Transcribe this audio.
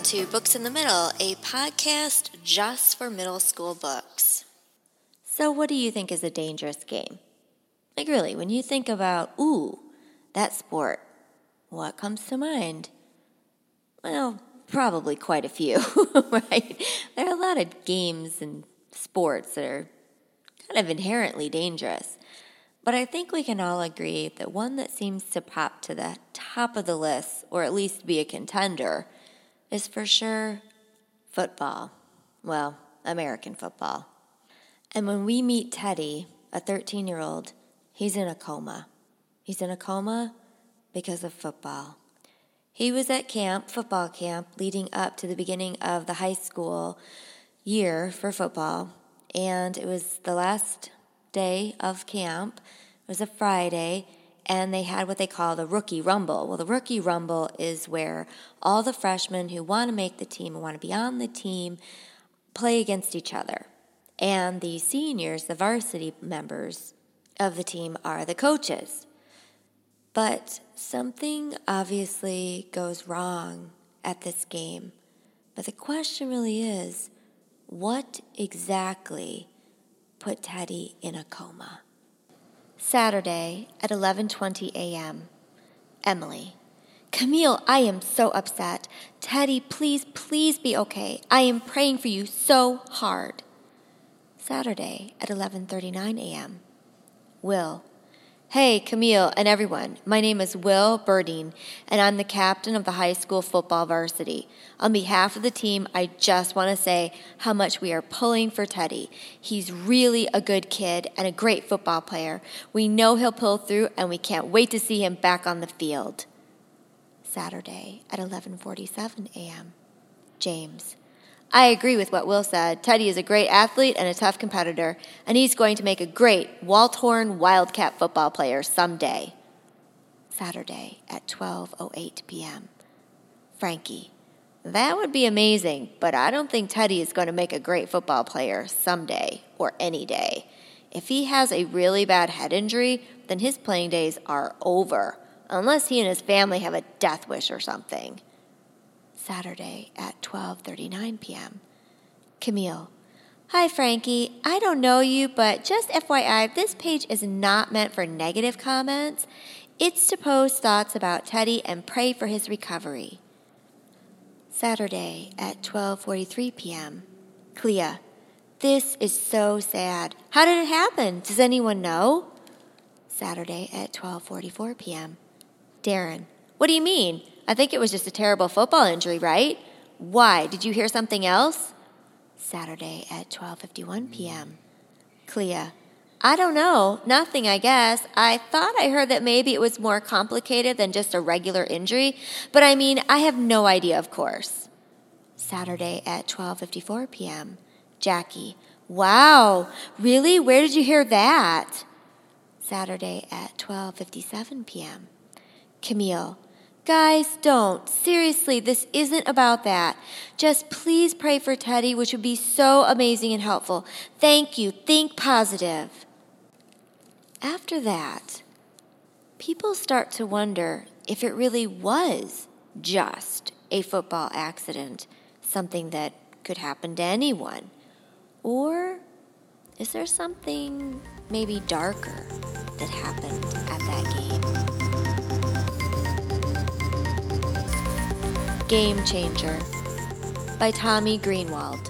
Welcome to Books in the Middle, a podcast just for middle school books. So, what do you think is a dangerous game? Like, really, when you think about, ooh, that sport, what comes to mind? Well, probably quite a few, right? There are a lot of games and sports that are kind of inherently dangerous. But I think we can all agree that one that seems to pop to the top of the list, or at least be a contender, is for sure football. Well, American football. And when we meet Teddy, a 13 year old, he's in a coma. He's in a coma because of football. He was at camp, football camp, leading up to the beginning of the high school year for football. And it was the last day of camp. It was a Friday and they had what they call the rookie rumble. Well, the rookie rumble is where all the freshmen who want to make the team and want to be on the team play against each other. And the seniors, the varsity members of the team, are the coaches. But something obviously goes wrong at this game. But the question really is what exactly put Teddy in a coma? Saturday at 11:20 a.m. Emily. Camille, I am so upset. Teddy, please, please be okay. I am praying for you so hard. Saturday at 11:39 a.m. Will. Hey, Camille and everyone. My name is Will Birding, and I'm the captain of the high school football varsity. On behalf of the team, I just want to say how much we are pulling for Teddy. He's really a good kid and a great football player. We know he'll pull through, and we can't wait to see him back on the field. Saturday at 11:47 a.m. James. I agree with what Will said. Teddy is a great athlete and a tough competitor, and he's going to make a great Waldhorn Wildcat football player someday. Saturday at 12:08 p.m. Frankie. That would be amazing, but I don't think Teddy is going to make a great football player someday or any day. If he has a really bad head injury, then his playing days are over, unless he and his family have a death wish or something. Saturday at 12:39 p.m. Camille. Hi Frankie, I don't know you, but just FYI, this page is not meant for negative comments. It's to post thoughts about Teddy and pray for his recovery. Saturday at 12:43 p.m. Clea. This is so sad. How did it happen? Does anyone know? Saturday at 12:44 p.m. Darren. What do you mean? I think it was just a terrible football injury, right? Why? Did you hear something else? Saturday at 12:51 mm. p.m. Clea. I don't know. Nothing, I guess. I thought I heard that maybe it was more complicated than just a regular injury, but I mean, I have no idea, of course. Saturday at 12:54 p.m. Jackie. Wow. Really? Where did you hear that? Saturday at 12:57 p.m. Camille. Guys, don't. Seriously, this isn't about that. Just please pray for Teddy, which would be so amazing and helpful. Thank you. Think positive. After that, people start to wonder if it really was just a football accident, something that could happen to anyone. Or is there something maybe darker that happened at that game? Game Changer by Tommy Greenwald.